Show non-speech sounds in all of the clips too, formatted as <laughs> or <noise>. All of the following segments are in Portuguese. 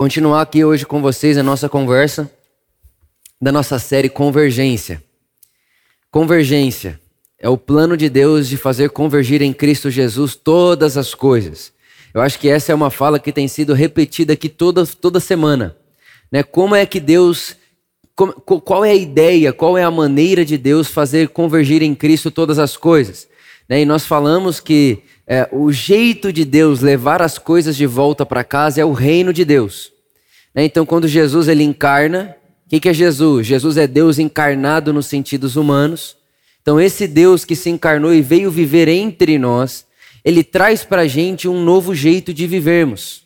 continuar aqui hoje com vocês a nossa conversa da nossa série Convergência. Convergência é o plano de Deus de fazer convergir em Cristo Jesus todas as coisas. Eu acho que essa é uma fala que tem sido repetida aqui toda, toda semana. Né? Como é que Deus. qual é a ideia, qual é a maneira de Deus fazer convergir em Cristo todas as coisas? Né? E nós falamos que é, o jeito de Deus levar as coisas de volta para casa é o reino de Deus. Né? Então, quando Jesus ele encarna, o que, que é Jesus? Jesus é Deus encarnado nos sentidos humanos. Então, esse Deus que se encarnou e veio viver entre nós, ele traz para a gente um novo jeito de vivermos.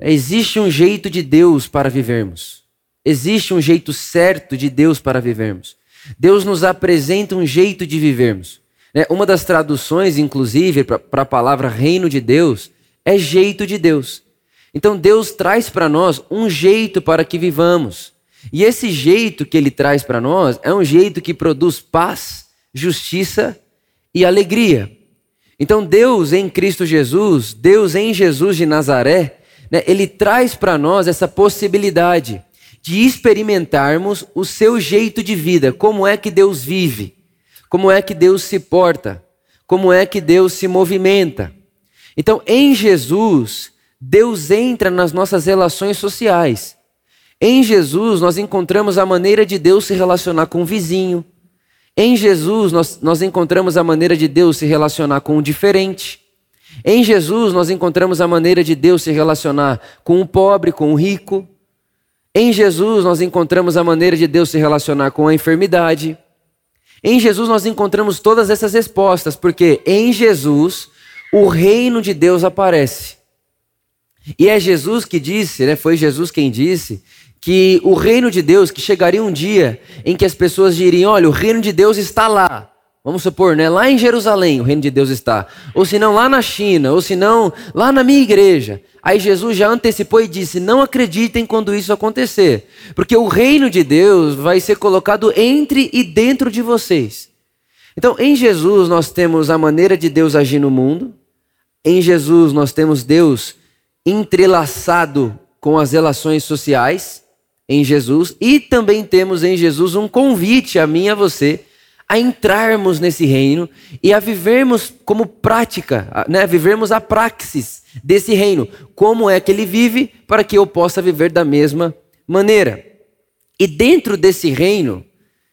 Existe um jeito de Deus para vivermos. Existe um jeito certo de Deus para vivermos. Deus nos apresenta um jeito de vivermos. Né? Uma das traduções, inclusive, para a palavra reino de Deus é jeito de Deus. Então Deus traz para nós um jeito para que vivamos. E esse jeito que ele traz para nós é um jeito que produz paz, justiça e alegria. Então Deus em Cristo Jesus, Deus em Jesus de Nazaré, né, ele traz para nós essa possibilidade de experimentarmos o seu jeito de vida, como é que Deus vive como é que Deus se porta, como é que Deus se movimenta. Então, em Jesus, Deus entra nas nossas relações sociais. Em Jesus, nós encontramos a maneira de Deus se relacionar com o vizinho. Em Jesus, nós, nós encontramos a maneira de Deus se relacionar com o diferente. Em Jesus, nós encontramos a maneira de Deus se relacionar com o pobre, com o rico. Em Jesus, nós encontramos a maneira de Deus se relacionar com a enfermidade. Em Jesus nós encontramos todas essas respostas, porque em Jesus o reino de Deus aparece. E é Jesus que disse, né, foi Jesus quem disse, que o reino de Deus, que chegaria um dia em que as pessoas diriam: olha, o reino de Deus está lá. Vamos supor, né? Lá em Jerusalém o reino de Deus está. Ou se não, lá na China. Ou se não, lá na minha igreja. Aí Jesus já antecipou e disse: Não acreditem quando isso acontecer. Porque o reino de Deus vai ser colocado entre e dentro de vocês. Então, em Jesus nós temos a maneira de Deus agir no mundo. Em Jesus nós temos Deus entrelaçado com as relações sociais. Em Jesus. E também temos em Jesus um convite a mim e a você a entrarmos nesse reino e a vivermos como prática, né? vivermos a praxis desse reino. Como é que ele vive para que eu possa viver da mesma maneira. E dentro desse reino,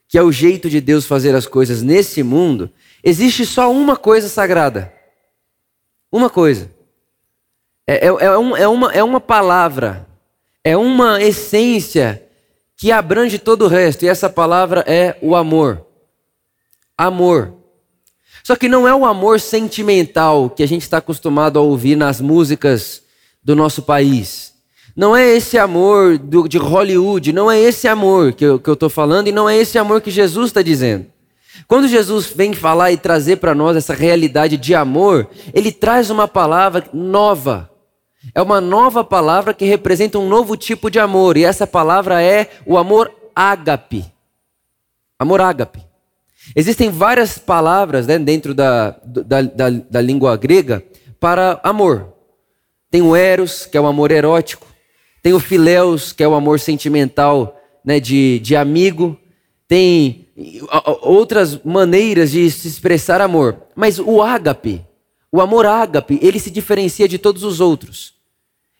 que é o jeito de Deus fazer as coisas nesse mundo, existe só uma coisa sagrada. Uma coisa. É, é, é, um, é, uma, é uma palavra, é uma essência que abrange todo o resto, e essa palavra é o amor amor. Só que não é o amor sentimental que a gente está acostumado a ouvir nas músicas do nosso país. Não é esse amor do, de Hollywood, não é esse amor que eu estou falando e não é esse amor que Jesus está dizendo. Quando Jesus vem falar e trazer para nós essa realidade de amor, ele traz uma palavra nova. É uma nova palavra que representa um novo tipo de amor, e essa palavra é o amor ágape. Amor ágape. Existem várias palavras né, dentro da, da, da, da língua grega para amor. Tem o eros, que é o amor erótico. Tem o fileus, que é o amor sentimental né, de, de amigo. Tem outras maneiras de se expressar amor. Mas o ágape, o amor ágape, ele se diferencia de todos os outros.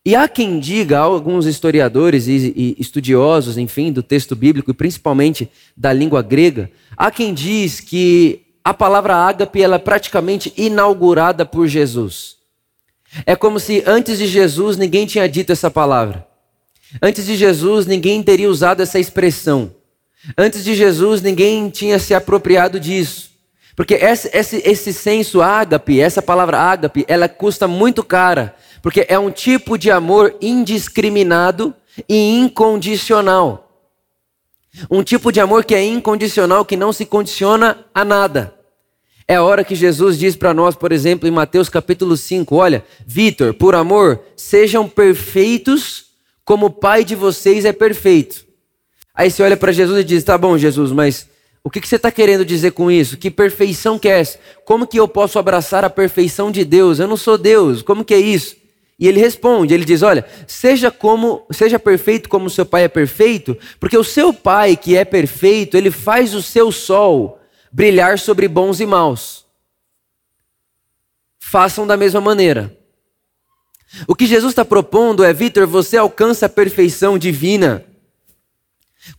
E há quem diga, alguns historiadores e, e estudiosos, enfim, do texto bíblico e principalmente da língua grega, há quem diz que a palavra ágape ela é praticamente inaugurada por Jesus. É como se antes de Jesus ninguém tinha dito essa palavra. Antes de Jesus ninguém teria usado essa expressão. Antes de Jesus ninguém tinha se apropriado disso. Porque esse, esse, esse senso ágape, essa palavra ágape, ela custa muito cara porque é um tipo de amor indiscriminado e incondicional. Um tipo de amor que é incondicional, que não se condiciona a nada. É a hora que Jesus diz para nós, por exemplo, em Mateus capítulo 5, olha, Vitor, por amor, sejam perfeitos como o Pai de vocês é perfeito. Aí você olha para Jesus e diz, tá bom, Jesus, mas o que, que você está querendo dizer com isso? Que perfeição que é essa? Como que eu posso abraçar a perfeição de Deus? Eu não sou Deus, como que é isso? E ele responde, ele diz: "Olha, seja como, seja perfeito como seu pai é perfeito, porque o seu pai que é perfeito, ele faz o seu sol brilhar sobre bons e maus. Façam da mesma maneira. O que Jesus está propondo é, Vitor, você alcança a perfeição divina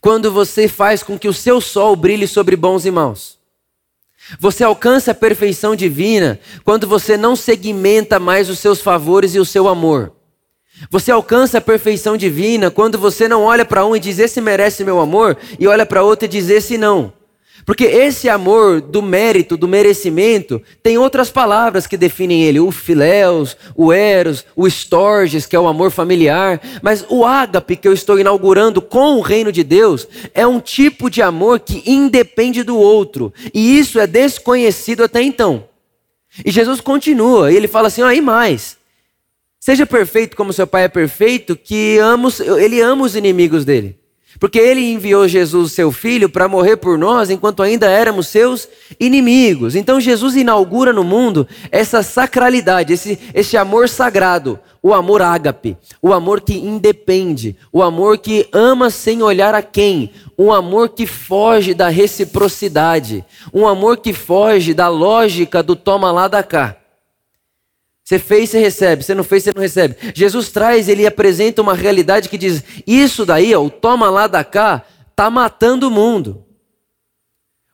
quando você faz com que o seu sol brilhe sobre bons e maus. Você alcança a perfeição divina quando você não segmenta mais os seus favores e o seu amor. Você alcança a perfeição divina quando você não olha para um e diz esse merece meu amor e olha para outro e diz esse não. Porque esse amor do mérito, do merecimento, tem outras palavras que definem ele: o filéus, o eros, o estorges, que é o amor familiar. Mas o ágape que eu estou inaugurando com o reino de Deus é um tipo de amor que independe do outro. E isso é desconhecido até então. E Jesus continua, e ele fala assim: aí mais. Seja perfeito como seu pai é perfeito, que ama, ele ama os inimigos dele. Porque ele enviou Jesus, seu filho, para morrer por nós enquanto ainda éramos seus inimigos. Então Jesus inaugura no mundo essa sacralidade, esse, esse amor sagrado, o amor ágape, o amor que independe, o amor que ama sem olhar a quem, um amor que foge da reciprocidade, um amor que foge da lógica do toma lá da cá. Você fez, você recebe. Você não fez, você não recebe. Jesus traz, ele apresenta uma realidade que diz: isso daí, ó, o toma lá da cá, tá matando o mundo.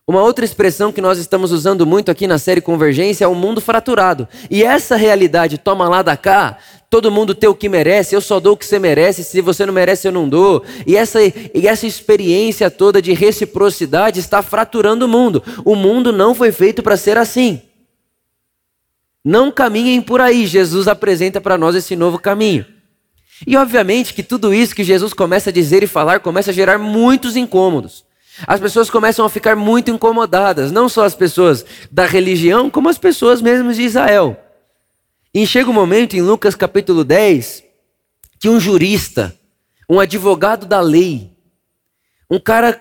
Uma outra expressão que nós estamos usando muito aqui na série Convergência é o mundo fraturado. E essa realidade, toma lá da cá, todo mundo tem o que merece, eu só dou o que você merece, se você não merece eu não dou. E essa, e essa experiência toda de reciprocidade está fraturando o mundo. O mundo não foi feito para ser assim. Não caminhem por aí. Jesus apresenta para nós esse novo caminho. E obviamente que tudo isso que Jesus começa a dizer e falar começa a gerar muitos incômodos. As pessoas começam a ficar muito incomodadas, não só as pessoas da religião, como as pessoas mesmo de Israel. E chega um momento em Lucas capítulo 10 que um jurista, um advogado da lei, um cara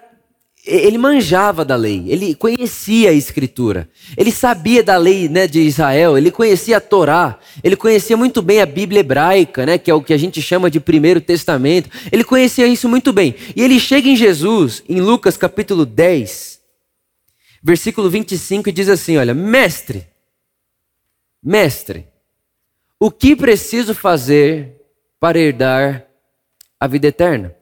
ele manjava da lei, ele conhecia a escritura, ele sabia da lei né, de Israel, ele conhecia a Torá, ele conhecia muito bem a Bíblia hebraica, né, que é o que a gente chama de Primeiro Testamento, ele conhecia isso muito bem. E ele chega em Jesus, em Lucas capítulo 10, versículo 25, e diz assim: Olha, mestre, mestre, o que preciso fazer para herdar a vida eterna?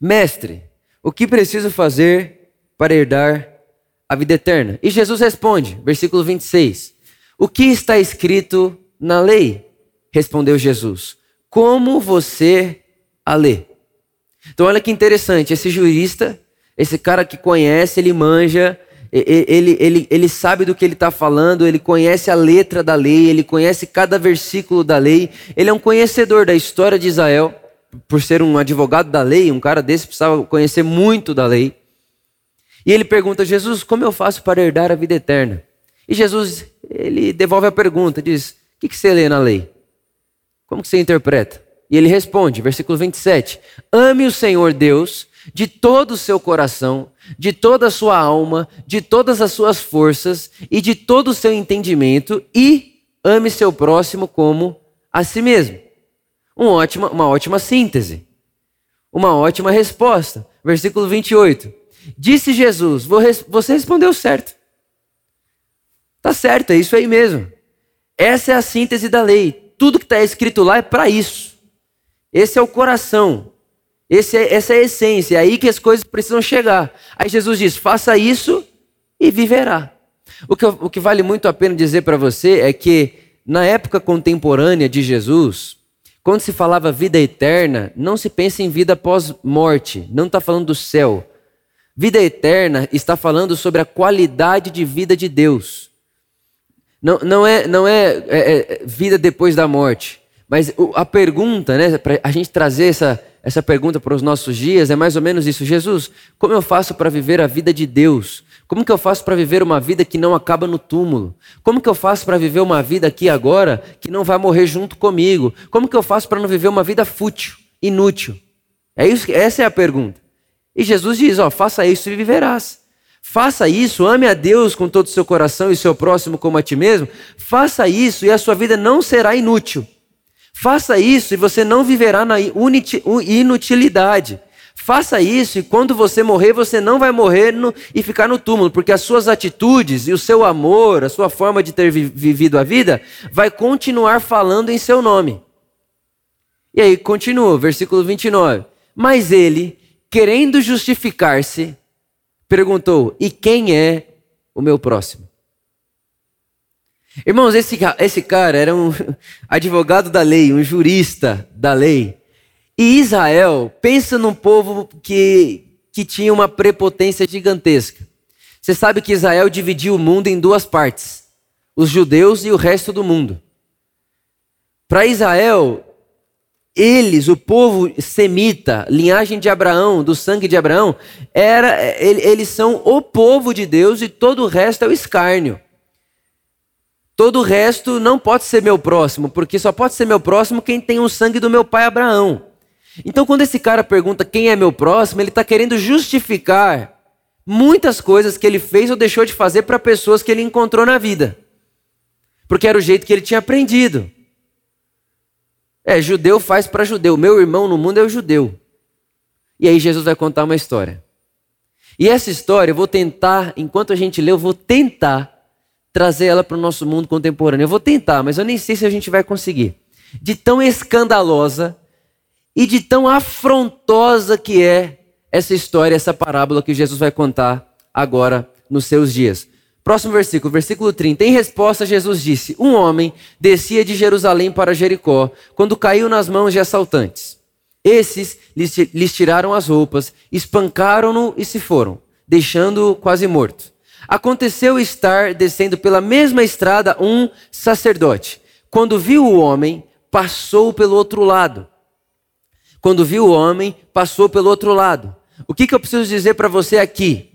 Mestre, o que preciso fazer para herdar a vida eterna? E Jesus responde, versículo 26. O que está escrito na lei? Respondeu Jesus. Como você a lê? Então, olha que interessante. Esse jurista, esse cara que conhece, ele manja, ele, ele, ele sabe do que ele está falando, ele conhece a letra da lei, ele conhece cada versículo da lei, ele é um conhecedor da história de Israel por ser um advogado da lei, um cara desse precisava conhecer muito da lei. E ele pergunta: Jesus, como eu faço para herdar a vida eterna? E Jesus, ele devolve a pergunta, diz: O que, que você lê na lei? Como que você interpreta? E ele responde, versículo 27, Ame o Senhor Deus de todo o seu coração, de toda a sua alma, de todas as suas forças e de todo o seu entendimento, e ame seu próximo como a si mesmo. Um ótima, uma ótima síntese. Uma ótima resposta. Versículo 28. Disse Jesus: Você respondeu certo. Tá certo, é isso aí mesmo. Essa é a síntese da lei. Tudo que está escrito lá é para isso. Esse é o coração. Esse é, essa é a essência. É aí que as coisas precisam chegar. Aí Jesus diz: faça isso e viverá. O que, o que vale muito a pena dizer para você é que, na época contemporânea de Jesus, quando se falava vida eterna, não se pensa em vida pós-morte, não está falando do céu. Vida eterna está falando sobre a qualidade de vida de Deus. Não, não é, não é, é, é vida depois da morte. Mas a pergunta, né, para a gente trazer essa, essa pergunta para os nossos dias, é mais ou menos isso: Jesus, como eu faço para viver a vida de Deus? Como que eu faço para viver uma vida que não acaba no túmulo? Como que eu faço para viver uma vida aqui agora que não vai morrer junto comigo? Como que eu faço para não viver uma vida fútil, inútil? É isso, essa é a pergunta. E Jesus diz: ó, faça isso e viverás. Faça isso, ame a Deus com todo o seu coração e seu próximo como a ti mesmo. Faça isso e a sua vida não será inútil. Faça isso e você não viverá na inutilidade. Faça isso e quando você morrer, você não vai morrer no, e ficar no túmulo, porque as suas atitudes e o seu amor, a sua forma de ter vivido a vida, vai continuar falando em seu nome. E aí continua, versículo 29. Mas ele, querendo justificar-se, perguntou: E quem é o meu próximo? Irmãos, esse, esse cara era um <laughs> advogado da lei, um jurista da lei. E Israel, pensa num povo que, que tinha uma prepotência gigantesca. Você sabe que Israel dividiu o mundo em duas partes: os judeus e o resto do mundo. Para Israel, eles, o povo semita, linhagem de Abraão, do sangue de Abraão, era, eles são o povo de Deus e todo o resto é o escárnio. Todo o resto não pode ser meu próximo, porque só pode ser meu próximo quem tem o sangue do meu pai Abraão. Então, quando esse cara pergunta quem é meu próximo, ele está querendo justificar muitas coisas que ele fez ou deixou de fazer para pessoas que ele encontrou na vida, porque era o jeito que ele tinha aprendido. É, judeu faz para judeu. Meu irmão no mundo é o judeu. E aí Jesus vai contar uma história. E essa história eu vou tentar, enquanto a gente lê, eu vou tentar trazer ela para o nosso mundo contemporâneo. Eu vou tentar, mas eu nem sei se a gente vai conseguir. De tão escandalosa e de tão afrontosa que é essa história, essa parábola que Jesus vai contar agora nos seus dias. Próximo versículo, versículo 30. Em resposta, Jesus disse: Um homem descia de Jerusalém para Jericó quando caiu nas mãos de assaltantes. Esses lhes tiraram as roupas, espancaram-no e se foram, deixando-o quase morto. Aconteceu estar descendo pela mesma estrada um sacerdote. Quando viu o homem, passou pelo outro lado. Quando viu o homem, passou pelo outro lado. O que, que eu preciso dizer para você aqui?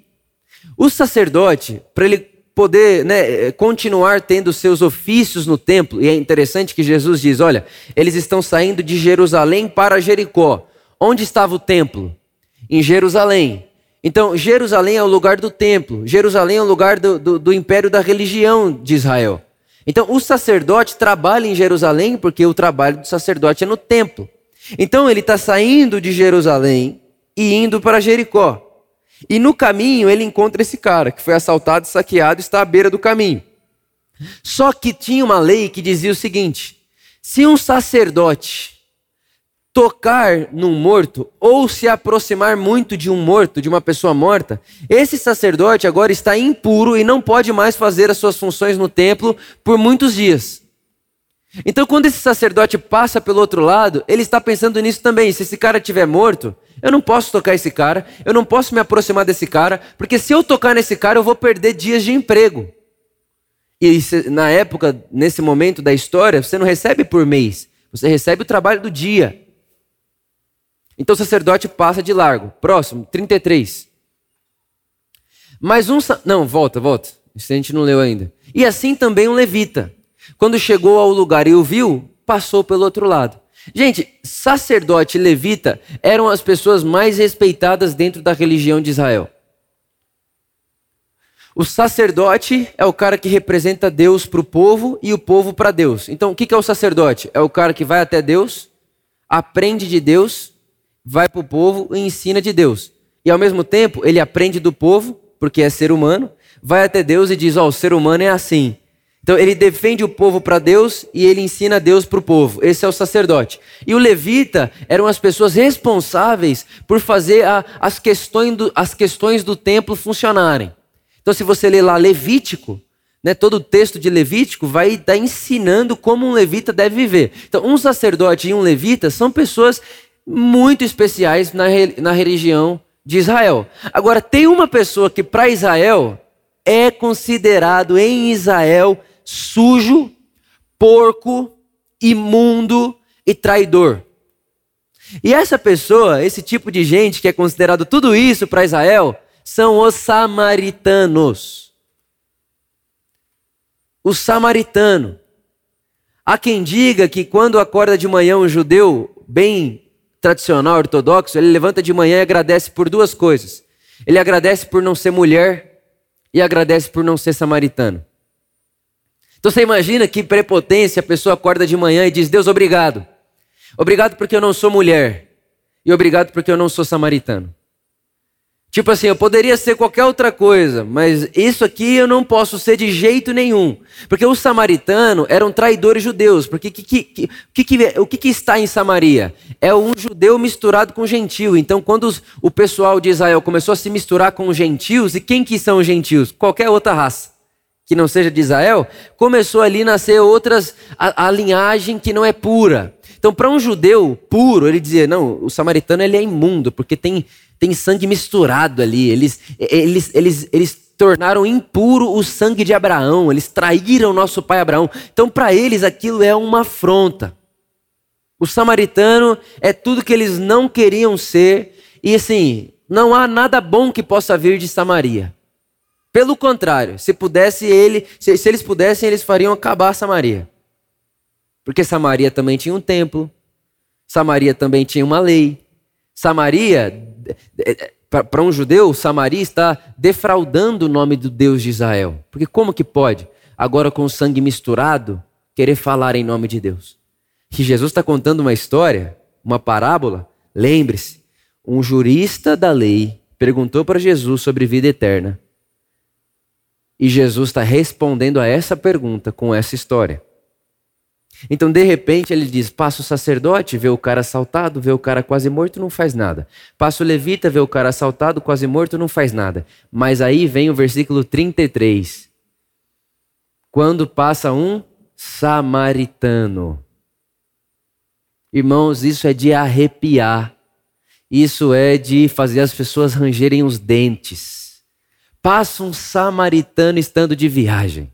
O sacerdote, para ele poder né, continuar tendo seus ofícios no templo. E é interessante que Jesus diz: olha, eles estão saindo de Jerusalém para Jericó. Onde estava o templo? Em Jerusalém. Então, Jerusalém é o lugar do templo, Jerusalém é o lugar do, do, do império da religião de Israel. Então, o sacerdote trabalha em Jerusalém porque o trabalho do sacerdote é no templo. Então, ele está saindo de Jerusalém e indo para Jericó. E no caminho ele encontra esse cara que foi assaltado, saqueado, está à beira do caminho. Só que tinha uma lei que dizia o seguinte: se um sacerdote tocar num morto ou se aproximar muito de um morto, de uma pessoa morta, esse sacerdote agora está impuro e não pode mais fazer as suas funções no templo por muitos dias. Então, quando esse sacerdote passa pelo outro lado, ele está pensando nisso também. Se esse cara estiver morto, eu não posso tocar esse cara, eu não posso me aproximar desse cara, porque se eu tocar nesse cara, eu vou perder dias de emprego. E na época, nesse momento da história, você não recebe por mês, você recebe o trabalho do dia. Então o sacerdote passa de largo. Próximo, 33. Mais um. Não, volta, volta. Isso a gente não leu ainda. E assim também um levita. Quando chegou ao lugar e o viu, passou pelo outro lado. Gente, sacerdote e levita eram as pessoas mais respeitadas dentro da religião de Israel. O sacerdote é o cara que representa Deus para o povo e o povo para Deus. Então, o que é o sacerdote? É o cara que vai até Deus, aprende de Deus, vai para o povo e ensina de Deus. E ao mesmo tempo, ele aprende do povo, porque é ser humano, vai até Deus e diz: Ó, oh, o ser humano é assim. Então ele defende o povo para Deus e ele ensina Deus para o povo. Esse é o sacerdote. E o levita eram as pessoas responsáveis por fazer a, as, questões do, as questões do templo funcionarem. Então, se você ler lá Levítico, né, todo o texto de Levítico vai estar ensinando como um levita deve viver. Então, um sacerdote e um levita são pessoas muito especiais na, na religião de Israel. Agora, tem uma pessoa que para Israel é considerado em Israel sujo, porco, imundo e traidor. E essa pessoa, esse tipo de gente que é considerado tudo isso para Israel, são os samaritanos. O samaritano. Há quem diga que quando acorda de manhã um judeu bem tradicional, ortodoxo, ele levanta de manhã e agradece por duas coisas. Ele agradece por não ser mulher e agradece por não ser samaritano. Então você imagina que prepotência a pessoa acorda de manhã e diz: Deus, obrigado. Obrigado porque eu não sou mulher. E obrigado porque eu não sou samaritano. Tipo assim, eu poderia ser qualquer outra coisa, mas isso aqui eu não posso ser de jeito nenhum. Porque os samaritanos eram traidores judeus. Porque que, que, que, o que, que está em Samaria? É um judeu misturado com gentil. Então, quando os, o pessoal de Israel começou a se misturar com os gentios, e quem que são os gentios? Qualquer outra raça que não seja de Israel, começou ali a nascer outras, a, a linhagem que não é pura. Então, para um judeu puro, ele dizia: não, o samaritano ele é imundo, porque tem tem sangue misturado ali. Eles, eles, eles, eles tornaram impuro o sangue de Abraão, eles traíram nosso pai Abraão. Então, para eles, aquilo é uma afronta. O samaritano é tudo que eles não queriam ser, e assim, não há nada bom que possa vir de Samaria. Pelo contrário, se pudesse ele, se, se eles pudessem, eles fariam acabar Samaria. Porque Samaria também tinha um templo, Samaria também tinha uma lei. Samaria para um judeu, Samaria está defraudando o nome do Deus de Israel. Porque como que pode, agora com o sangue misturado, querer falar em nome de Deus? Que Jesus está contando uma história, uma parábola. Lembre-se, um jurista da lei perguntou para Jesus sobre vida eterna. E Jesus está respondendo a essa pergunta com essa história. Então, de repente, ele diz: passa o sacerdote, vê o cara assaltado, vê o cara quase morto, não faz nada. Passa o levita, vê o cara assaltado, quase morto, não faz nada. Mas aí vem o versículo 33. Quando passa um samaritano. Irmãos, isso é de arrepiar. Isso é de fazer as pessoas rangerem os dentes. Passa um samaritano estando de viagem.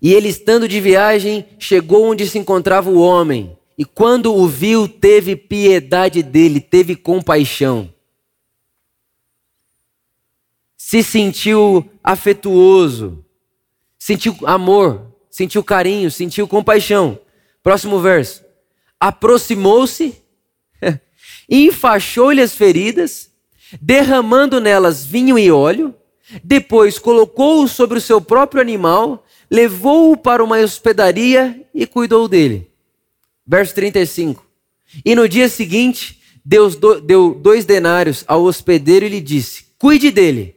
E ele, estando de viagem, chegou onde se encontrava o homem. E quando o viu, teve piedade dele, teve compaixão. Se sentiu afetuoso, sentiu amor, sentiu carinho, sentiu compaixão. Próximo verso. Aproximou-se, <laughs> enfaixou-lhe as feridas, derramando nelas vinho e óleo, depois colocou-o sobre o seu próprio animal levou-o para uma hospedaria e cuidou dele. Verso 35. E no dia seguinte, Deus deu dois denários ao hospedeiro e lhe disse: Cuide dele,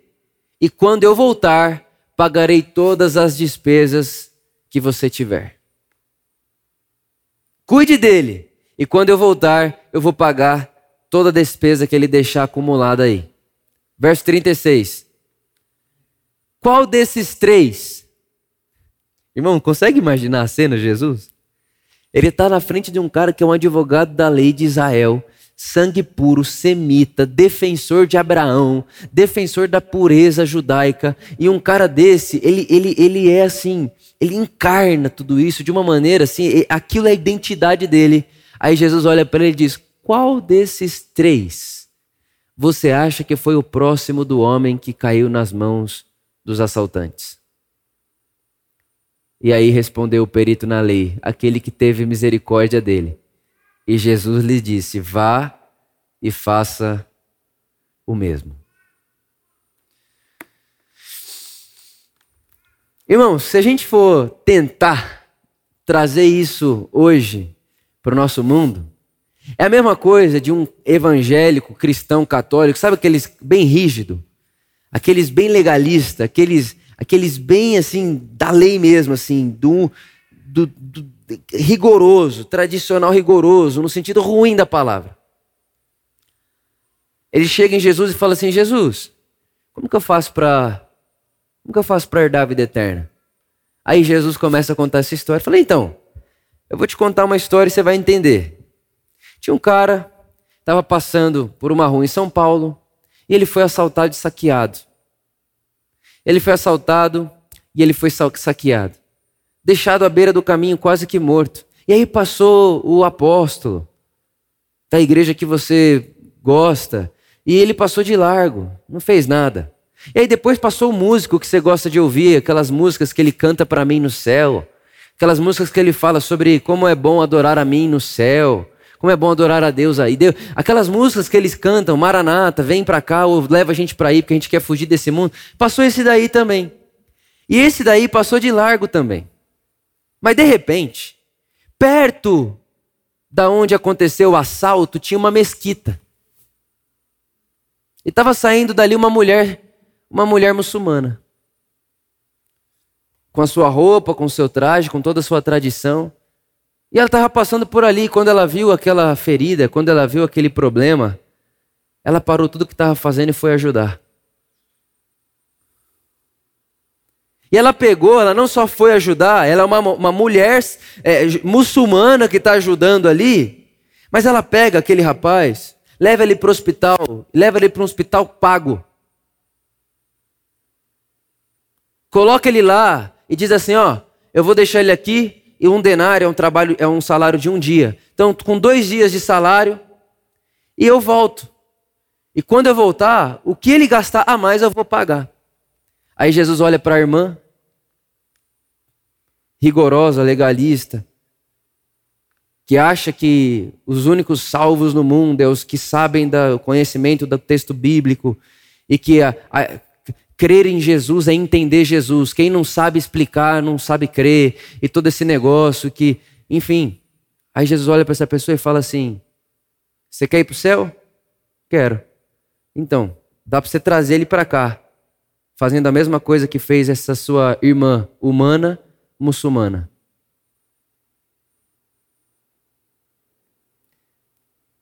e quando eu voltar, pagarei todas as despesas que você tiver. Cuide dele, e quando eu voltar, eu vou pagar toda despesa que ele deixar acumulada aí. Verso 36. Qual desses três Irmão, consegue imaginar a cena, Jesus? Ele está na frente de um cara que é um advogado da lei de Israel, sangue puro, semita, defensor de Abraão, defensor da pureza judaica. E um cara desse, ele, ele, ele é assim, ele encarna tudo isso de uma maneira assim, aquilo é a identidade dele. Aí Jesus olha para ele e diz: Qual desses três você acha que foi o próximo do homem que caiu nas mãos dos assaltantes? E aí respondeu o perito na lei, aquele que teve misericórdia dele. E Jesus lhe disse: Vá e faça o mesmo. Irmãos, se a gente for tentar trazer isso hoje para o nosso mundo, é a mesma coisa de um evangélico cristão católico, sabe aqueles bem rígido, aqueles bem legalista, aqueles aqueles bem assim, da lei mesmo, assim, do, do, do rigoroso, tradicional rigoroso, no sentido ruim da palavra. Ele chega em Jesus e fala assim: Jesus, como que eu faço para como que eu faço para herdar a vida eterna? Aí Jesus começa a contar essa história. Falei, então, eu vou te contar uma história e você vai entender. Tinha um cara, estava passando por uma rua em São Paulo, e ele foi assaltado e saqueado. Ele foi assaltado e ele foi saqueado. Deixado à beira do caminho, quase que morto. E aí passou o apóstolo da igreja que você gosta. E ele passou de largo, não fez nada. E aí depois passou o músico que você gosta de ouvir, aquelas músicas que ele canta para mim no céu. Aquelas músicas que ele fala sobre como é bom adorar a mim no céu. Como é bom adorar a Deus aí. Deus, aquelas músicas que eles cantam, Maranata, vem para cá ou leva a gente para aí porque a gente quer fugir desse mundo. Passou esse daí também. E esse daí passou de largo também. Mas de repente, perto da onde aconteceu o assalto, tinha uma mesquita. E estava saindo dali uma mulher, uma mulher muçulmana. Com a sua roupa, com o seu traje, com toda a sua tradição. E ela estava passando por ali, quando ela viu aquela ferida, quando ela viu aquele problema, ela parou tudo o que estava fazendo e foi ajudar. E ela pegou, ela não só foi ajudar, ela é uma, uma mulher é, muçulmana que está ajudando ali, mas ela pega aquele rapaz, leva ele para o hospital, leva ele para um hospital pago. Coloca ele lá e diz assim: Ó, eu vou deixar ele aqui e um denário é um trabalho, é um salário de um dia. Então, com dois dias de salário, e eu volto. E quando eu voltar, o que ele gastar a mais eu vou pagar. Aí Jesus olha para a irmã, rigorosa, legalista, que acha que os únicos salvos no mundo é os que sabem do conhecimento do texto bíblico e que a, a, crer em Jesus é entender Jesus. Quem não sabe explicar, não sabe crer e todo esse negócio que, enfim. Aí Jesus olha para essa pessoa e fala assim: Você quer ir para o céu? Quero. Então, dá para você trazer ele para cá fazendo a mesma coisa que fez essa sua irmã humana muçulmana.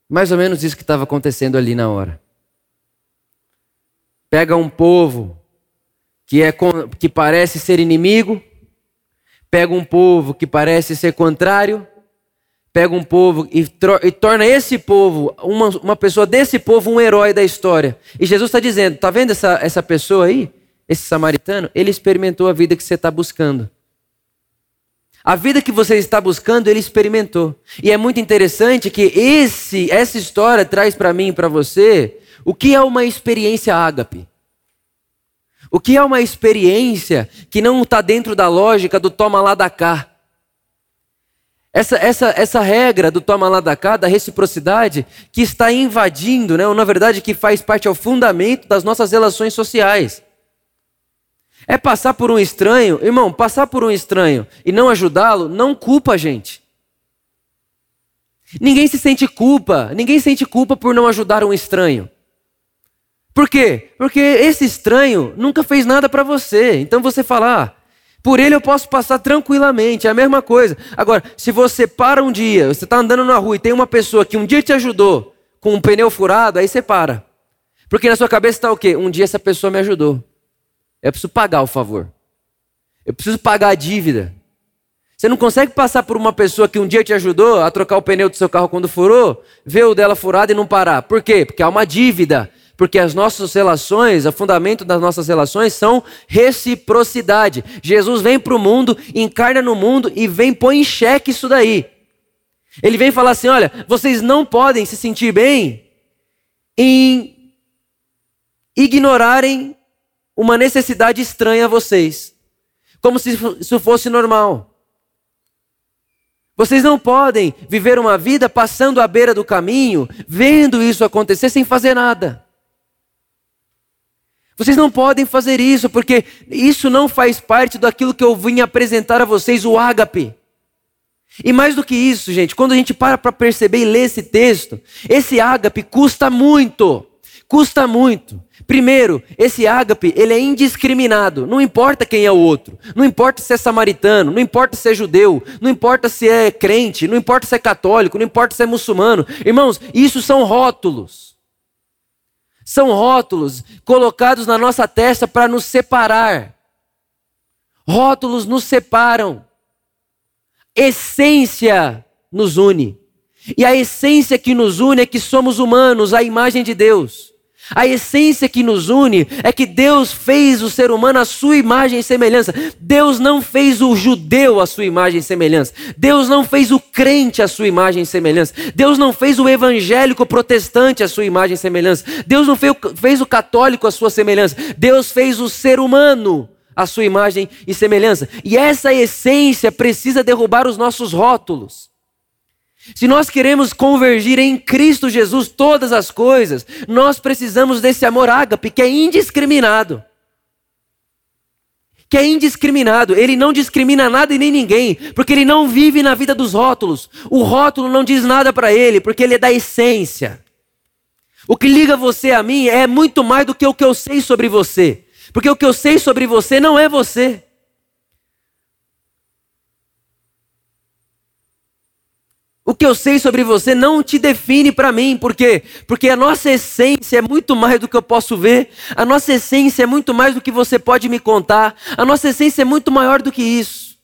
Mais ou menos isso que estava acontecendo ali na hora. Pega um povo que, é, que parece ser inimigo, pega um povo que parece ser contrário, pega um povo e, e torna esse povo, uma, uma pessoa desse povo, um herói da história. E Jesus está dizendo: está vendo essa, essa pessoa aí? esse samaritano, ele experimentou a vida que você está buscando. A vida que você está buscando, ele experimentou. E é muito interessante que esse, essa história traz para mim e para você o que é uma experiência ágape. O que é uma experiência que não está dentro da lógica do toma lá da cá. Essa, essa, essa regra do toma lá da cá, da reciprocidade, que está invadindo, né, ou na verdade que faz parte ao fundamento das nossas relações sociais. É passar por um estranho, irmão, passar por um estranho e não ajudá-lo não culpa a gente. Ninguém se sente culpa, ninguém sente culpa por não ajudar um estranho. Por quê? Porque esse estranho nunca fez nada para você. Então você fala, ah, por ele eu posso passar tranquilamente, é a mesma coisa. Agora, se você para um dia, você está andando na rua e tem uma pessoa que um dia te ajudou com um pneu furado, aí você para. Porque na sua cabeça está o quê? Um dia essa pessoa me ajudou. Eu preciso pagar o favor. Eu preciso pagar a dívida. Você não consegue passar por uma pessoa que um dia te ajudou a trocar o pneu do seu carro quando furou, ver o dela furado e não parar. Por quê? Porque há uma dívida. Porque as nossas relações, o fundamento das nossas relações são reciprocidade. Jesus vem para o mundo, encarna no mundo e vem pôr em xeque isso daí. Ele vem falar assim: olha, vocês não podem se sentir bem em ignorarem uma necessidade estranha a vocês, como se isso fosse normal. Vocês não podem viver uma vida passando à beira do caminho, vendo isso acontecer sem fazer nada. Vocês não podem fazer isso, porque isso não faz parte daquilo que eu vim apresentar a vocês, o ágape. E mais do que isso, gente, quando a gente para para perceber e ler esse texto, esse ágape custa muito. Custa muito. Primeiro, esse ágape, ele é indiscriminado. Não importa quem é o outro. Não importa se é samaritano, não importa se é judeu, não importa se é crente, não importa se é católico, não importa se é muçulmano. Irmãos, isso são rótulos. São rótulos colocados na nossa testa para nos separar. Rótulos nos separam. Essência nos une. E a essência que nos une é que somos humanos, a imagem de Deus. A essência que nos une é que Deus fez o ser humano à sua imagem e semelhança. Deus não fez o judeu à sua imagem e semelhança. Deus não fez o crente à sua imagem e semelhança. Deus não fez o evangélico protestante à sua imagem e semelhança. Deus não fez o católico à sua semelhança. Deus fez o ser humano à sua imagem e semelhança. E essa essência precisa derrubar os nossos rótulos. Se nós queremos convergir em Cristo Jesus todas as coisas, nós precisamos desse amor ágape que é indiscriminado. que é indiscriminado. Ele não discrimina nada e nem ninguém, porque ele não vive na vida dos rótulos. O rótulo não diz nada para ele, porque ele é da essência. O que liga você a mim é muito mais do que o que eu sei sobre você. Porque o que eu sei sobre você não é você. O que eu sei sobre você não te define para mim, por quê? Porque a nossa essência é muito mais do que eu posso ver, a nossa essência é muito mais do que você pode me contar, a nossa essência é muito maior do que isso.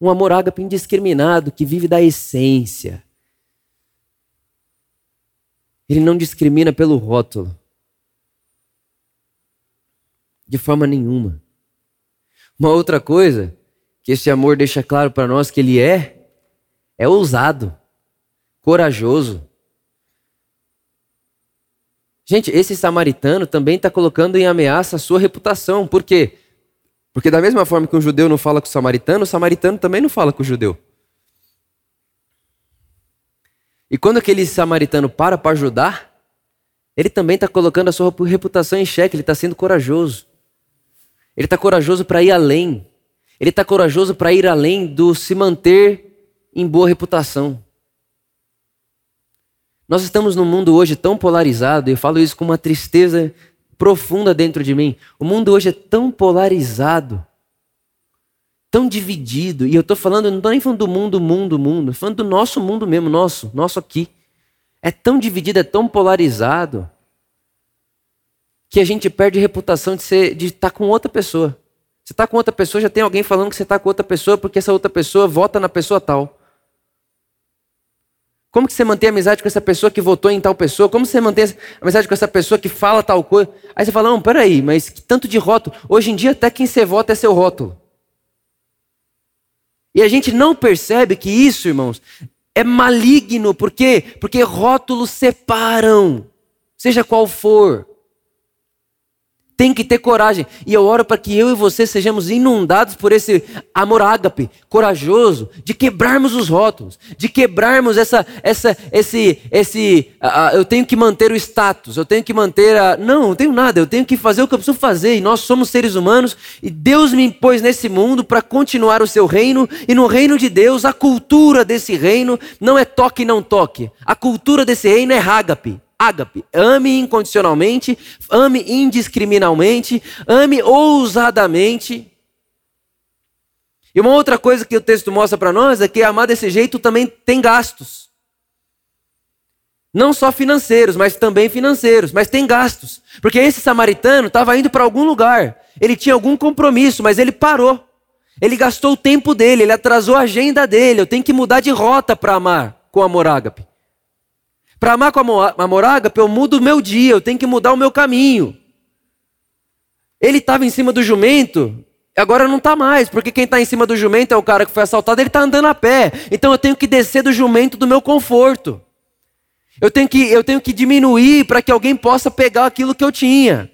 Um amor ágape indiscriminado que vive da essência. Ele não discrimina pelo rótulo. De forma nenhuma. Uma outra coisa que esse amor deixa claro para nós que ele é, é ousado, corajoso. Gente, esse samaritano também está colocando em ameaça a sua reputação. Por quê? Porque da mesma forma que um judeu não fala com o samaritano, o samaritano também não fala com o judeu. E quando aquele samaritano para para ajudar, ele também está colocando a sua reputação em xeque, ele está sendo corajoso. Ele está corajoso para ir além. Ele está corajoso para ir além do se manter em boa reputação. Nós estamos num mundo hoje tão polarizado, e eu falo isso com uma tristeza profunda dentro de mim. O mundo hoje é tão polarizado, tão dividido, e eu estou falando, não estou nem falando do mundo, mundo, mundo, estou falando do nosso mundo mesmo, nosso, nosso aqui. É tão dividido, é tão polarizado, que a gente perde a reputação de, ser, de estar com outra pessoa. Você está com outra pessoa, já tem alguém falando que você está com outra pessoa porque essa outra pessoa vota na pessoa tal. Como que você mantém amizade com essa pessoa que votou em tal pessoa? Como você mantém amizade com essa pessoa que fala tal coisa? Aí você fala, não, peraí, mas que tanto de rótulo. Hoje em dia até quem você vota é seu rótulo. E a gente não percebe que isso, irmãos, é maligno. Por quê? Porque rótulos separam, seja qual for. Tem que ter coragem. E eu oro para que eu e você sejamos inundados por esse amor ágape, corajoso, de quebrarmos os rótulos, de quebrarmos essa, essa, esse, esse, uh, eu tenho que manter o status, eu tenho que manter a, não, não tenho nada, eu tenho que fazer o que eu preciso fazer. E nós somos seres humanos e Deus me impôs nesse mundo para continuar o seu reino. E no reino de Deus, a cultura desse reino não é toque não toque. A cultura desse reino é ágape. Ágape. Ame incondicionalmente, ame indiscriminalmente, ame ousadamente. E uma outra coisa que o texto mostra para nós é que amar desse jeito também tem gastos. Não só financeiros, mas também financeiros, mas tem gastos. Porque esse samaritano estava indo para algum lugar, ele tinha algum compromisso, mas ele parou. Ele gastou o tempo dele, ele atrasou a agenda dele. Eu tenho que mudar de rota para amar com amor ágape. Para amar com amor ágape, eu mudo o meu dia, eu tenho que mudar o meu caminho. Ele estava em cima do jumento, agora não está mais, porque quem está em cima do jumento é o cara que foi assaltado, ele está andando a pé. Então eu tenho que descer do jumento do meu conforto. Eu tenho que, eu tenho que diminuir para que alguém possa pegar aquilo que eu tinha.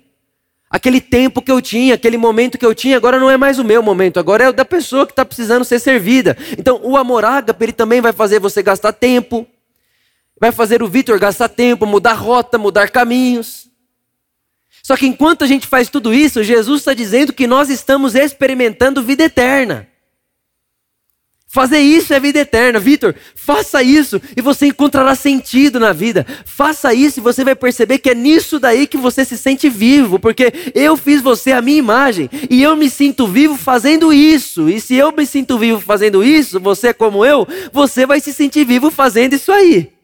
Aquele tempo que eu tinha, aquele momento que eu tinha, agora não é mais o meu momento, agora é o da pessoa que está precisando ser servida. Então o amor ágape, ele também vai fazer você gastar tempo, vai fazer o Vitor gastar tempo, mudar rota, mudar caminhos. Só que enquanto a gente faz tudo isso, Jesus está dizendo que nós estamos experimentando vida eterna. Fazer isso é vida eterna. Vitor, faça isso e você encontrará sentido na vida. Faça isso e você vai perceber que é nisso daí que você se sente vivo, porque eu fiz você a minha imagem e eu me sinto vivo fazendo isso. E se eu me sinto vivo fazendo isso, você como eu, você vai se sentir vivo fazendo isso aí.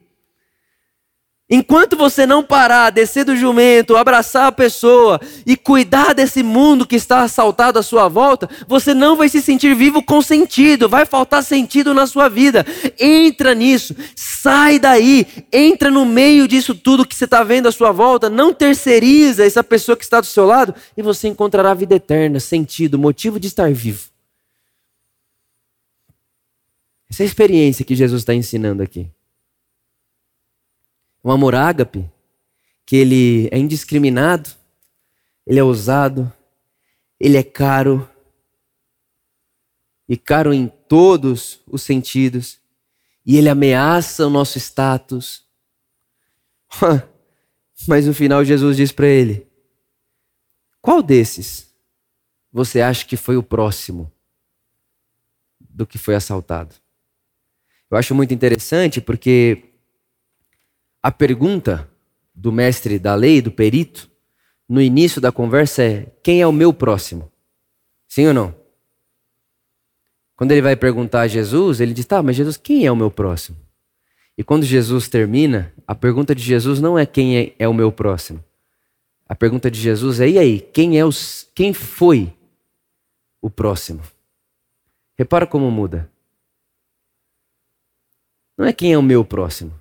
Enquanto você não parar, descer do jumento, abraçar a pessoa e cuidar desse mundo que está assaltado à sua volta, você não vai se sentir vivo com sentido, vai faltar sentido na sua vida. Entra nisso, sai daí, entra no meio disso tudo que você está vendo à sua volta, não terceiriza essa pessoa que está do seu lado e você encontrará vida eterna, sentido, motivo de estar vivo. Essa é a experiência que Jesus está ensinando aqui. Um amor ágape, que ele é indiscriminado, ele é ousado, ele é caro, e caro em todos os sentidos, e ele ameaça o nosso status. <laughs> Mas no final Jesus diz para ele: qual desses você acha que foi o próximo do que foi assaltado? Eu acho muito interessante porque a pergunta do mestre da lei, do perito, no início da conversa é: quem é o meu próximo? Sim ou não? Quando ele vai perguntar a Jesus, ele diz: tá, mas Jesus, quem é o meu próximo? E quando Jesus termina, a pergunta de Jesus não é quem é, é o meu próximo. A pergunta de Jesus é: e aí, quem é os, quem foi o próximo? Repara como muda. Não é quem é o meu próximo,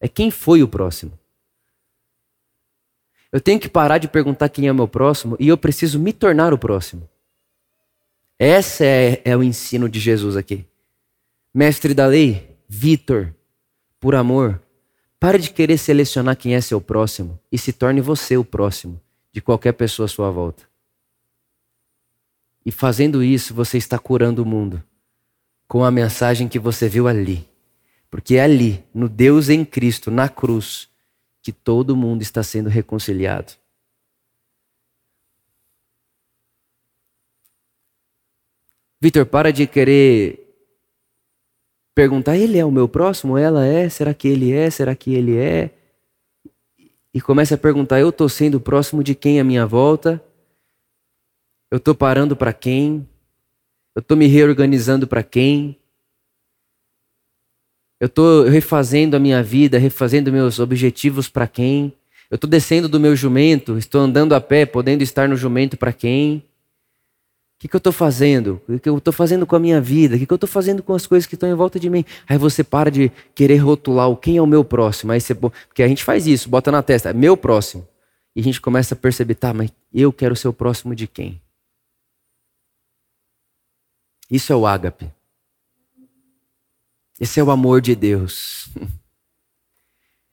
é quem foi o próximo. Eu tenho que parar de perguntar quem é o meu próximo e eu preciso me tornar o próximo. Esse é, é o ensino de Jesus aqui. Mestre da lei, Vitor, por amor, pare de querer selecionar quem é seu próximo e se torne você o próximo de qualquer pessoa à sua volta. E fazendo isso, você está curando o mundo com a mensagem que você viu ali. Porque é ali, no Deus em Cristo, na cruz, que todo mundo está sendo reconciliado. Vitor, para de querer perguntar, ele é o meu próximo? Ela é? Será que ele é? Será que ele é? E começa a perguntar, eu estou sendo próximo de quem à minha volta? Eu estou parando para quem? Eu estou me reorganizando para quem? Eu estou refazendo a minha vida, refazendo meus objetivos para quem? Eu estou descendo do meu jumento, estou andando a pé, podendo estar no jumento para quem? O que, que eu estou fazendo? O que eu estou fazendo com a minha vida? O que, que eu estou fazendo com as coisas que estão em volta de mim? Aí você para de querer rotular o quem é o meu próximo. Aí você, porque a gente faz isso, bota na testa, meu próximo. E a gente começa a perceber, tá, mas eu quero ser o próximo de quem? Isso é o ágape. Esse é o amor de Deus. <laughs>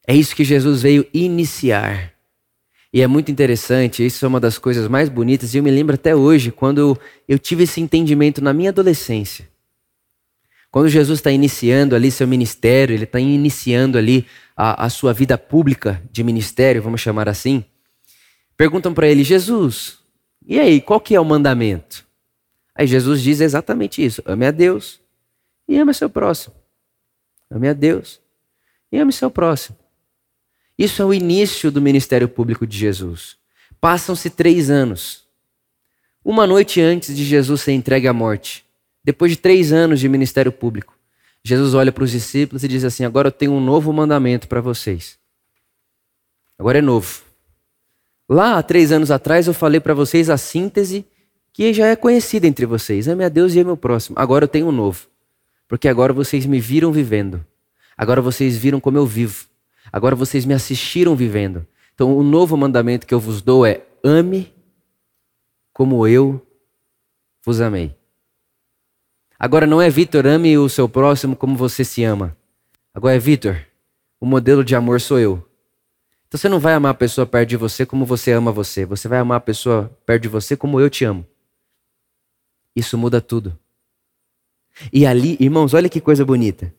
É isso que Jesus veio iniciar. E é muito interessante, isso é uma das coisas mais bonitas, e eu me lembro até hoje, quando eu tive esse entendimento na minha adolescência. Quando Jesus está iniciando ali seu ministério, ele está iniciando ali a, a, sua vida pública de ministério, vamos chamar assim, perguntam para ele, Jesus, e aí, qual que é o mandamento? Aí Jesus diz exatamente isso: ame a Deus e ame seu próximo. Ame a Deus e ame seu próximo. Isso é o início do ministério público de Jesus. Passam-se três anos. Uma noite antes de Jesus ser entregue à morte, depois de três anos de ministério público, Jesus olha para os discípulos e diz assim: Agora eu tenho um novo mandamento para vocês. Agora é novo. Lá, há três anos atrás, eu falei para vocês a síntese que já é conhecida entre vocês: ame a Deus e ame o próximo. Agora eu tenho um novo. Porque agora vocês me viram vivendo. Agora vocês viram como eu vivo. Agora vocês me assistiram vivendo. Então, o novo mandamento que eu vos dou é: ame como eu vos amei. Agora não é Vitor, ame o seu próximo como você se ama. Agora é Vitor, o modelo de amor sou eu. Então você não vai amar a pessoa perto de você como você ama você. Você vai amar a pessoa perto de você como eu te amo. Isso muda tudo. E ali, irmãos, olha que coisa bonita.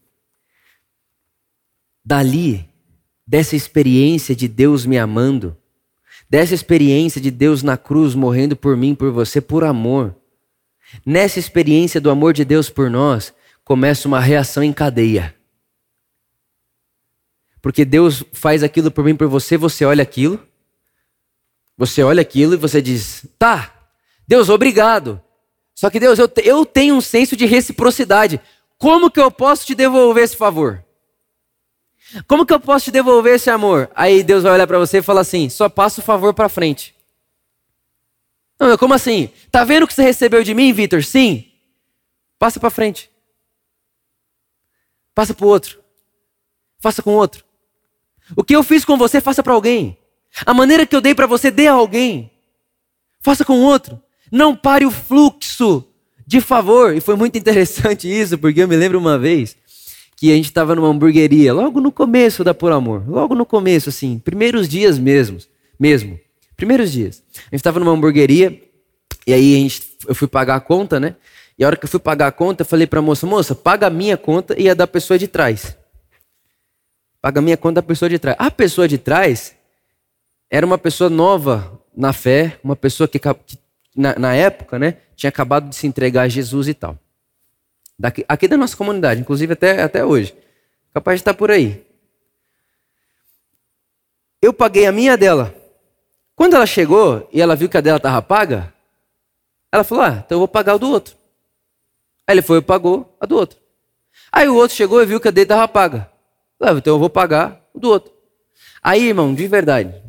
Dali dessa experiência de Deus me amando, dessa experiência de Deus na cruz morrendo por mim, por você, por amor. Nessa experiência do amor de Deus por nós, começa uma reação em cadeia. Porque Deus faz aquilo por mim, por você, você olha aquilo, você olha aquilo e você diz: tá, Deus, obrigado. Só que Deus, eu, eu tenho um senso de reciprocidade. Como que eu posso te devolver esse favor? Como que eu posso te devolver esse amor? Aí Deus vai olhar para você e falar assim: só passa o favor para frente. Não, como assim? Tá vendo o que você recebeu de mim, Vitor? Sim. Passa para frente. Passa para o outro. Faça com outro. O que eu fiz com você, faça para alguém. A maneira que eu dei para você, dê a alguém. Faça com outro. Não pare o fluxo de favor. E foi muito interessante <laughs> isso, porque eu me lembro uma vez que a gente estava numa hamburgueria, logo no começo da Por Amor, logo no começo, assim, primeiros dias mesmo, mesmo, primeiros dias. A gente estava numa hamburgueria e aí a gente, eu fui pagar a conta, né? E a hora que eu fui pagar a conta, eu falei para a moça, moça, paga a minha conta e a da pessoa de trás. Paga a minha conta da pessoa de trás. A pessoa de trás era uma pessoa nova na fé, uma pessoa que, que na, na, época, né, tinha acabado de se entregar a Jesus e tal. Daqui, aqui da nossa comunidade, inclusive até, até hoje. Capaz de estar por aí. Eu paguei a minha dela. Quando ela chegou e ela viu que a dela estava paga, ela falou: Ah, então eu vou pagar o do outro. Aí ele foi e pagou a do outro. Aí o outro chegou e viu que a dele estava paga. Ah, então eu vou pagar o do outro. Aí, irmão, de verdade.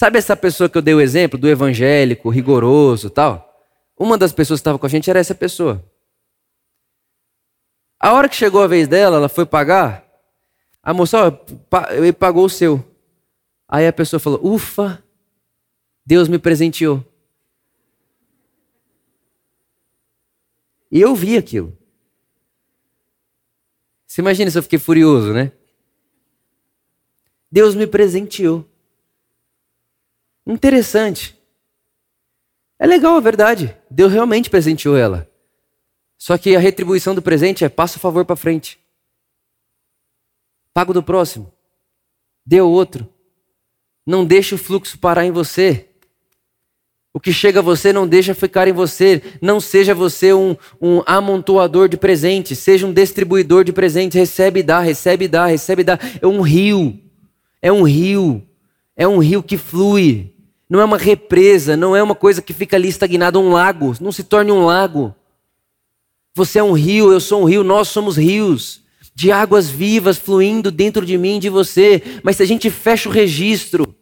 Sabe essa pessoa que eu dei o exemplo do evangélico, rigoroso tal? Uma das pessoas que estava com a gente era essa pessoa. A hora que chegou a vez dela, ela foi pagar. A moça, ó, ele pagou o seu. Aí a pessoa falou: Ufa, Deus me presenteou. E eu vi aquilo. Você imagina se eu fiquei furioso, né? Deus me presenteou. Interessante. É legal a verdade. Deus realmente presenteou ela. Só que a retribuição do presente é passa o favor para frente. Pago do próximo. Dê ao outro. Não deixe o fluxo parar em você. O que chega a você não deixa ficar em você. Não seja você um, um amontoador de presentes. Seja um distribuidor de presentes. Recebe e dá, recebe e dá, recebe e dá. É um rio. É um rio. É um rio que flui. Não é uma represa. Não é uma coisa que fica ali estagnada. Um lago. Não se torne um lago. Você é um rio, eu sou um rio. Nós somos rios de águas vivas fluindo dentro de mim e de você. Mas se a gente fecha o registro,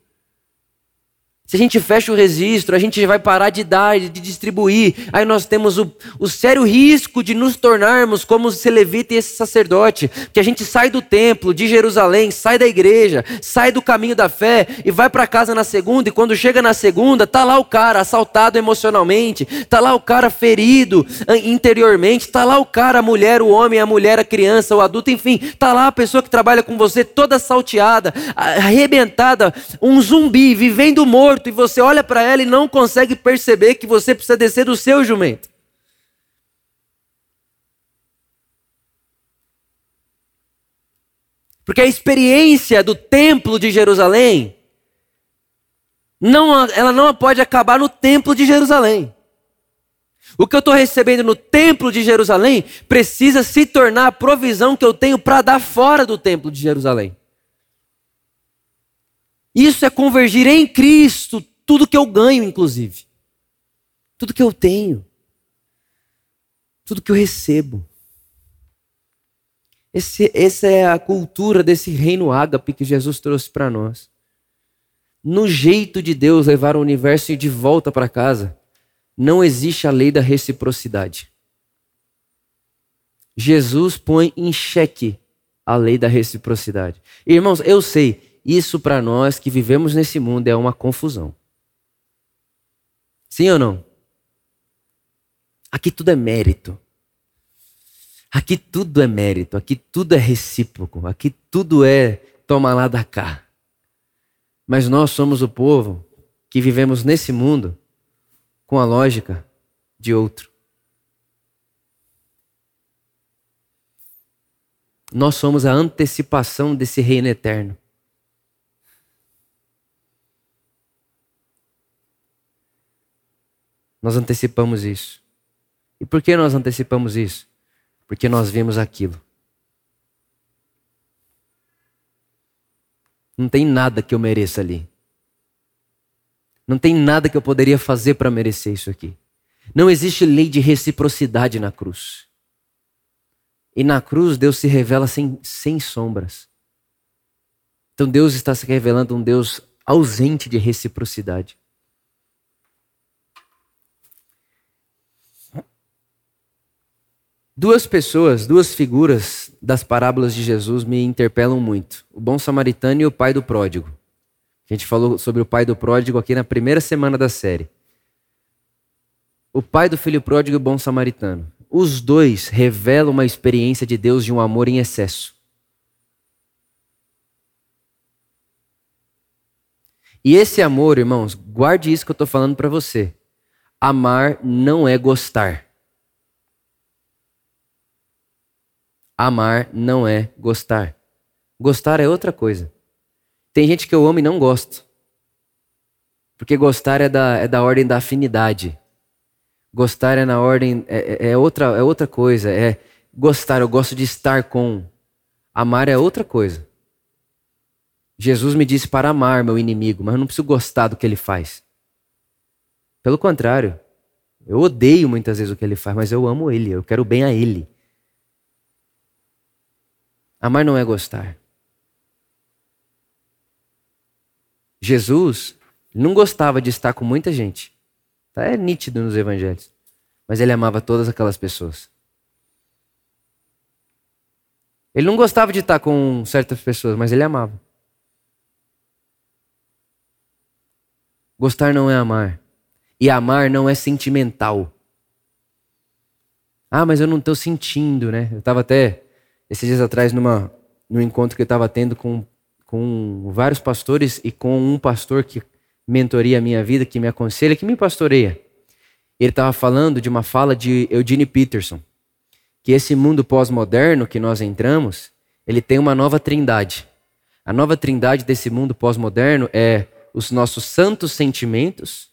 se a gente fecha o registro, a gente vai parar de dar, de distribuir. Aí nós temos o, o sério risco de nos tornarmos como esse levita e esse sacerdote. Que a gente sai do templo de Jerusalém, sai da igreja, sai do caminho da fé e vai para casa na segunda. E quando chega na segunda, tá lá o cara assaltado emocionalmente, tá lá o cara ferido interiormente, tá lá o cara, a mulher, o homem, a mulher, a criança, o adulto, enfim, tá lá a pessoa que trabalha com você toda salteada, arrebentada, um zumbi, vivendo morto morto e você olha para ela e não consegue perceber que você precisa descer do seu jumento. Porque a experiência do templo de Jerusalém não, ela não pode acabar no templo de Jerusalém. O que eu estou recebendo no templo de Jerusalém precisa se tornar a provisão que eu tenho para dar fora do templo de Jerusalém. Isso é convergir em Cristo tudo que eu ganho, inclusive. Tudo que eu tenho. Tudo que eu recebo. Esse, essa é a cultura desse reino ágape que Jesus trouxe para nós. No jeito de Deus levar o universo de volta para casa, não existe a lei da reciprocidade. Jesus põe em xeque a lei da reciprocidade. Irmãos, eu sei, isso para nós que vivemos nesse mundo é uma confusão. Sim ou não? Aqui tudo é mérito. Aqui tudo é mérito, aqui tudo é recíproco, aqui tudo é toma lá da cá. Mas nós somos o povo que vivemos nesse mundo com a lógica de outro. Nós somos a antecipação desse reino eterno. Nós antecipamos isso. E por que nós antecipamos isso? Porque nós vimos aquilo. Não tem nada que eu mereça ali. Não tem nada que eu poderia fazer para merecer isso aqui. Não existe lei de reciprocidade na cruz. E na cruz Deus se revela sem, sem sombras. Então Deus está se revelando um Deus ausente de reciprocidade. Duas pessoas, duas figuras das parábolas de Jesus me interpelam muito: o bom samaritano e o pai do pródigo. A gente falou sobre o pai do pródigo aqui na primeira semana da série. O pai do filho pródigo e o bom samaritano. Os dois revelam uma experiência de Deus de um amor em excesso. E esse amor, irmãos, guarde isso que eu estou falando para você. Amar não é gostar. Amar não é gostar. Gostar é outra coisa. Tem gente que eu amo e não gosto. Porque gostar é da, é da ordem da afinidade. Gostar é na ordem. É, é, é, outra, é outra coisa. É gostar, eu gosto de estar com. Amar é outra coisa. Jesus me disse para amar meu inimigo, mas eu não preciso gostar do que ele faz. Pelo contrário, eu odeio muitas vezes o que ele faz, mas eu amo ele, eu quero bem a ele. Amar não é gostar. Jesus não gostava de estar com muita gente. Tá? É nítido nos evangelhos. Mas ele amava todas aquelas pessoas. Ele não gostava de estar com certas pessoas, mas ele amava. Gostar não é amar. E amar não é sentimental. Ah, mas eu não estou sentindo, né? Eu estava até esses dias atrás numa, num encontro que eu estava tendo com, com vários pastores e com um pastor que mentoria a minha vida, que me aconselha, que me pastoreia. Ele estava falando de uma fala de Eugene Peterson, que esse mundo pós-moderno que nós entramos, ele tem uma nova trindade. A nova trindade desse mundo pós-moderno é os nossos santos sentimentos,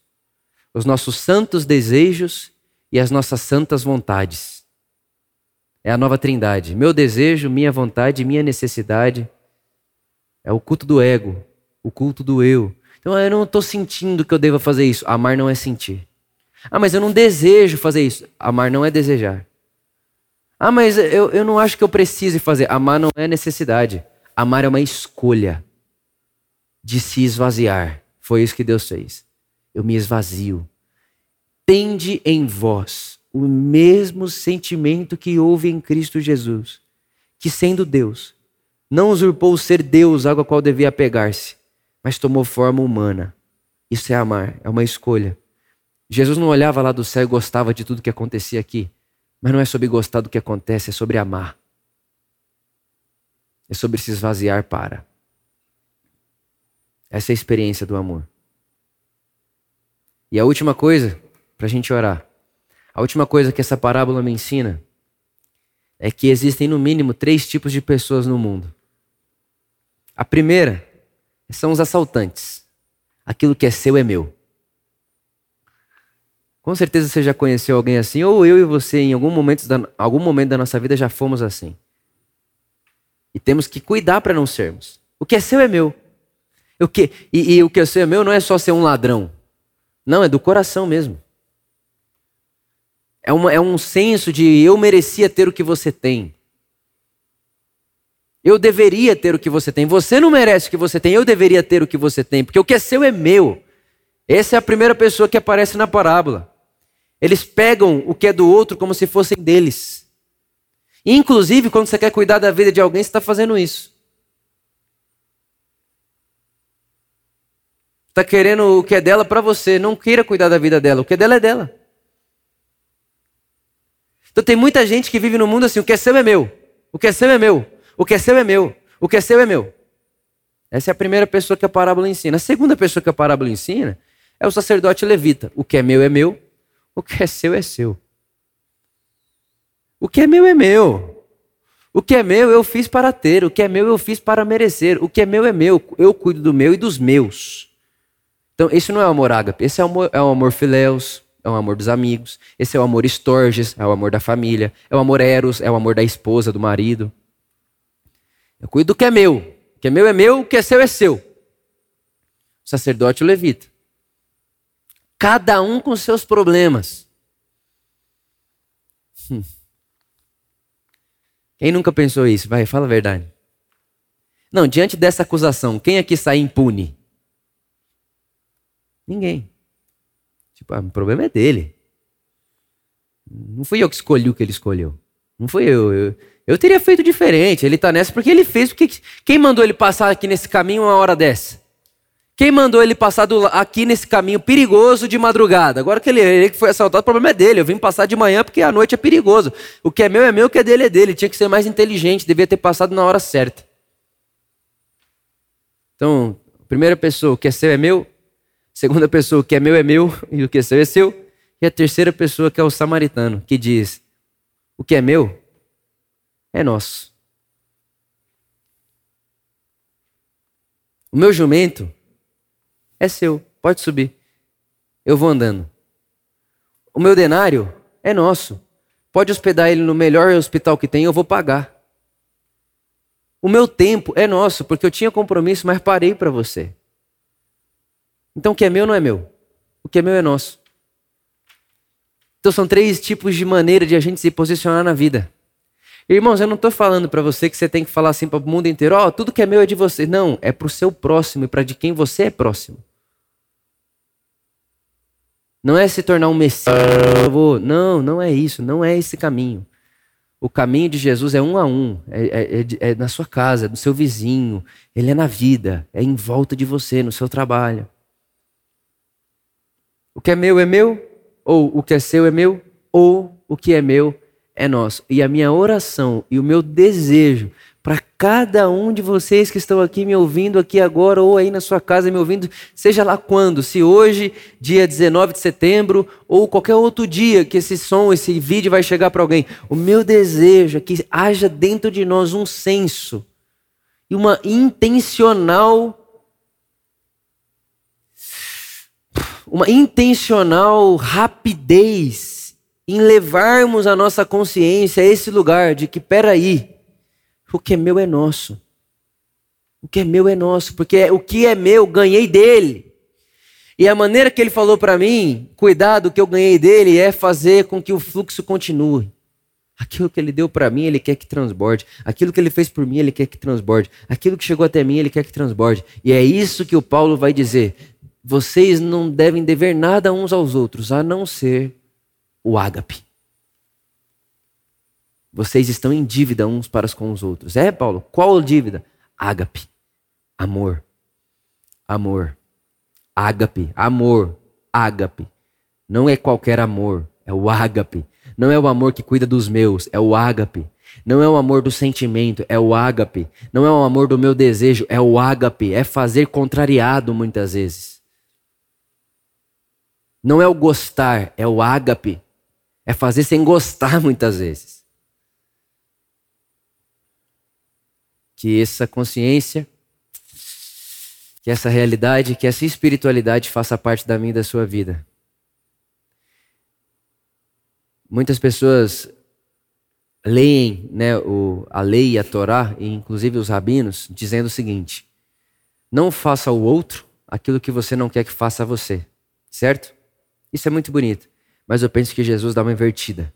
os nossos santos desejos e as nossas santas vontades. É a nova trindade. Meu desejo, minha vontade, minha necessidade. É o culto do ego, o culto do eu. Então eu não estou sentindo que eu deva fazer isso. Amar não é sentir. Ah, mas eu não desejo fazer isso. Amar não é desejar. Ah, mas eu, eu não acho que eu precise fazer. Amar não é necessidade. Amar é uma escolha de se esvaziar. Foi isso que Deus fez. Eu me esvazio. Tende em vós o mesmo sentimento que houve em Cristo Jesus, que sendo Deus, não usurpou ser Deus, algo a qual devia apegar-se, mas tomou forma humana. Isso é amar, é uma escolha. Jesus não olhava lá do céu e gostava de tudo que acontecia aqui. Mas não é sobre gostar do que acontece, é sobre amar. É sobre se esvaziar para. Essa é a experiência do amor. E a última coisa, para a gente orar. A última coisa que essa parábola me ensina é que existem no mínimo três tipos de pessoas no mundo. A primeira são os assaltantes. Aquilo que é seu é meu. Com certeza você já conheceu alguém assim, ou eu e você, em algum momento da, algum momento da nossa vida, já fomos assim. E temos que cuidar para não sermos. O que é seu é meu. O que, e, e o que é seu é meu não é só ser um ladrão. Não, é do coração mesmo. É, uma, é um senso de eu merecia ter o que você tem. Eu deveria ter o que você tem. Você não merece o que você tem, eu deveria ter o que você tem, porque o que é seu é meu. Essa é a primeira pessoa que aparece na parábola. Eles pegam o que é do outro como se fossem deles. Inclusive, quando você quer cuidar da vida de alguém, você está fazendo isso. Está querendo o que é dela para você. Não queira cuidar da vida dela. O que é dela é dela. Então tem muita gente que vive no mundo assim: o que é seu é meu. O que é seu é meu. O que é seu é meu. O que é seu é meu. Essa é a primeira pessoa que a parábola ensina. A segunda pessoa que a parábola ensina é o sacerdote levita. O que é meu é meu. O que é seu é seu. O que é meu é meu. O que é meu eu fiz para ter. O que é meu eu fiz para merecer. O que é meu é meu. Eu cuido do meu e dos meus. Então, esse não é o amor ágape. Esse é o amor, é o amor filéus. É o amor dos amigos. Esse é o amor estorges. É o amor da família. É o amor eros. É o amor da esposa, do marido. Eu cuido do que é meu. O que é meu é meu. O que é seu é seu. O sacerdote o levita. Cada um com seus problemas. Hum. Quem nunca pensou isso? Vai, fala a verdade. Não, diante dessa acusação, quem aqui sai impune? Ninguém. Tipo, ah, o problema é dele. Não fui eu que escolhi o que ele escolheu. Não fui eu. Eu, eu teria feito diferente. Ele está nessa porque ele fez. Porque, quem mandou ele passar aqui nesse caminho uma hora dessa? Quem mandou ele passar do, aqui nesse caminho perigoso de madrugada? Agora que ele, ele foi assaltado, o problema é dele. Eu vim passar de manhã porque a noite é perigoso. O que é meu é meu, o que é dele é dele. Tinha que ser mais inteligente, devia ter passado na hora certa. Então, primeira pessoa, o que é seu é meu. Segunda pessoa, o que é meu é meu e o que é seu é seu. E a terceira pessoa, que é o samaritano, que diz: o que é meu é nosso. O meu jumento é seu, pode subir. eu vou andando. O meu denário é nosso. Pode hospedar ele no melhor hospital que tem, eu vou pagar. O meu tempo é nosso, porque eu tinha compromisso, mas parei para você. Então o que é meu não é meu. O que é meu é nosso. Então são três tipos de maneira de a gente se posicionar na vida. Irmãos, eu não estou falando para você que você tem que falar assim para o mundo inteiro, ó, oh, tudo que é meu é de você. Não, é para o seu próximo e para de quem você é próximo. Não é se tornar um messias. Não, não é isso. Não é esse caminho. O caminho de Jesus é um a um. É, é, é, é na sua casa, no seu vizinho. Ele é na vida. É em volta de você, no seu trabalho. O que é meu é meu, ou o que é seu é meu, ou o que é meu é nosso. E a minha oração e o meu desejo para cada um de vocês que estão aqui me ouvindo aqui agora ou aí na sua casa me ouvindo, seja lá quando, se hoje, dia 19 de setembro ou qualquer outro dia que esse som, esse vídeo vai chegar para alguém, o meu desejo é que haja dentro de nós um senso e uma intencional uma intencional rapidez em levarmos a nossa consciência a esse lugar de que, peraí, o que é meu é nosso. O que é meu é nosso, porque o que é meu ganhei dele. E a maneira que ele falou para mim, cuidar do que eu ganhei dele, é fazer com que o fluxo continue. Aquilo que ele deu para mim, ele quer que transborde. Aquilo que ele fez por mim, ele quer que transborde. Aquilo que chegou até mim, ele quer que transborde. E é isso que o Paulo vai dizer. Vocês não devem dever nada uns aos outros, a não ser o ágape. Vocês estão em dívida uns para com os outros. É, Paulo? Qual dívida? Ágape. Amor. Amor. Ágape. Amor. Ágape. Não é qualquer amor, é o ágape. Não é o amor que cuida dos meus, é o ágape. Não é o amor do sentimento, é o ágape. Não é o amor do meu desejo, é o ágape. É fazer contrariado muitas vezes. Não é o gostar, é o ágape. É fazer sem gostar <laughs> muitas vezes. Que essa consciência, que essa realidade, que essa espiritualidade faça parte da minha e da sua vida. Muitas pessoas leem né, o, a lei e a Torá, e inclusive os rabinos, dizendo o seguinte: não faça ao outro aquilo que você não quer que faça a você. Certo? Isso é muito bonito. Mas eu penso que Jesus dá uma invertida.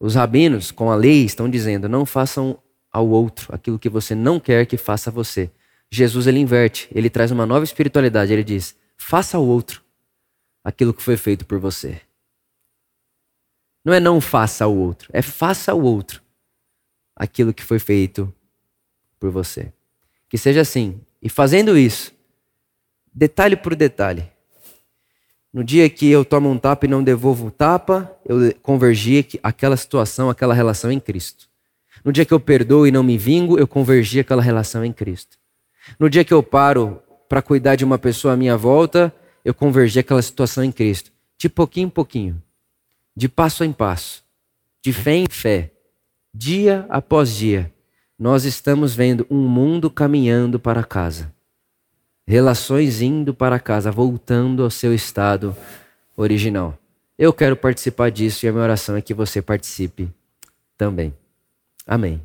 Os rabinos, com a lei, estão dizendo: não façam ao outro aquilo que você não quer que faça a você. Jesus ele inverte, ele traz uma nova espiritualidade. Ele diz: faça ao outro aquilo que foi feito por você. Não é não faça ao outro, é faça ao outro aquilo que foi feito por você. Que seja assim. E fazendo isso, detalhe por detalhe. No dia que eu tomo um tapa e não devolvo o tapa, eu convergi aquela situação, aquela relação em Cristo. No dia que eu perdoo e não me vingo, eu convergi aquela relação em Cristo. No dia que eu paro para cuidar de uma pessoa à minha volta, eu convergi aquela situação em Cristo. De pouquinho em pouquinho, de passo em passo, de fé em fé, dia após dia, nós estamos vendo um mundo caminhando para casa relações indo para casa, voltando ao seu estado original. Eu quero participar disso e a minha oração é que você participe também. Amém.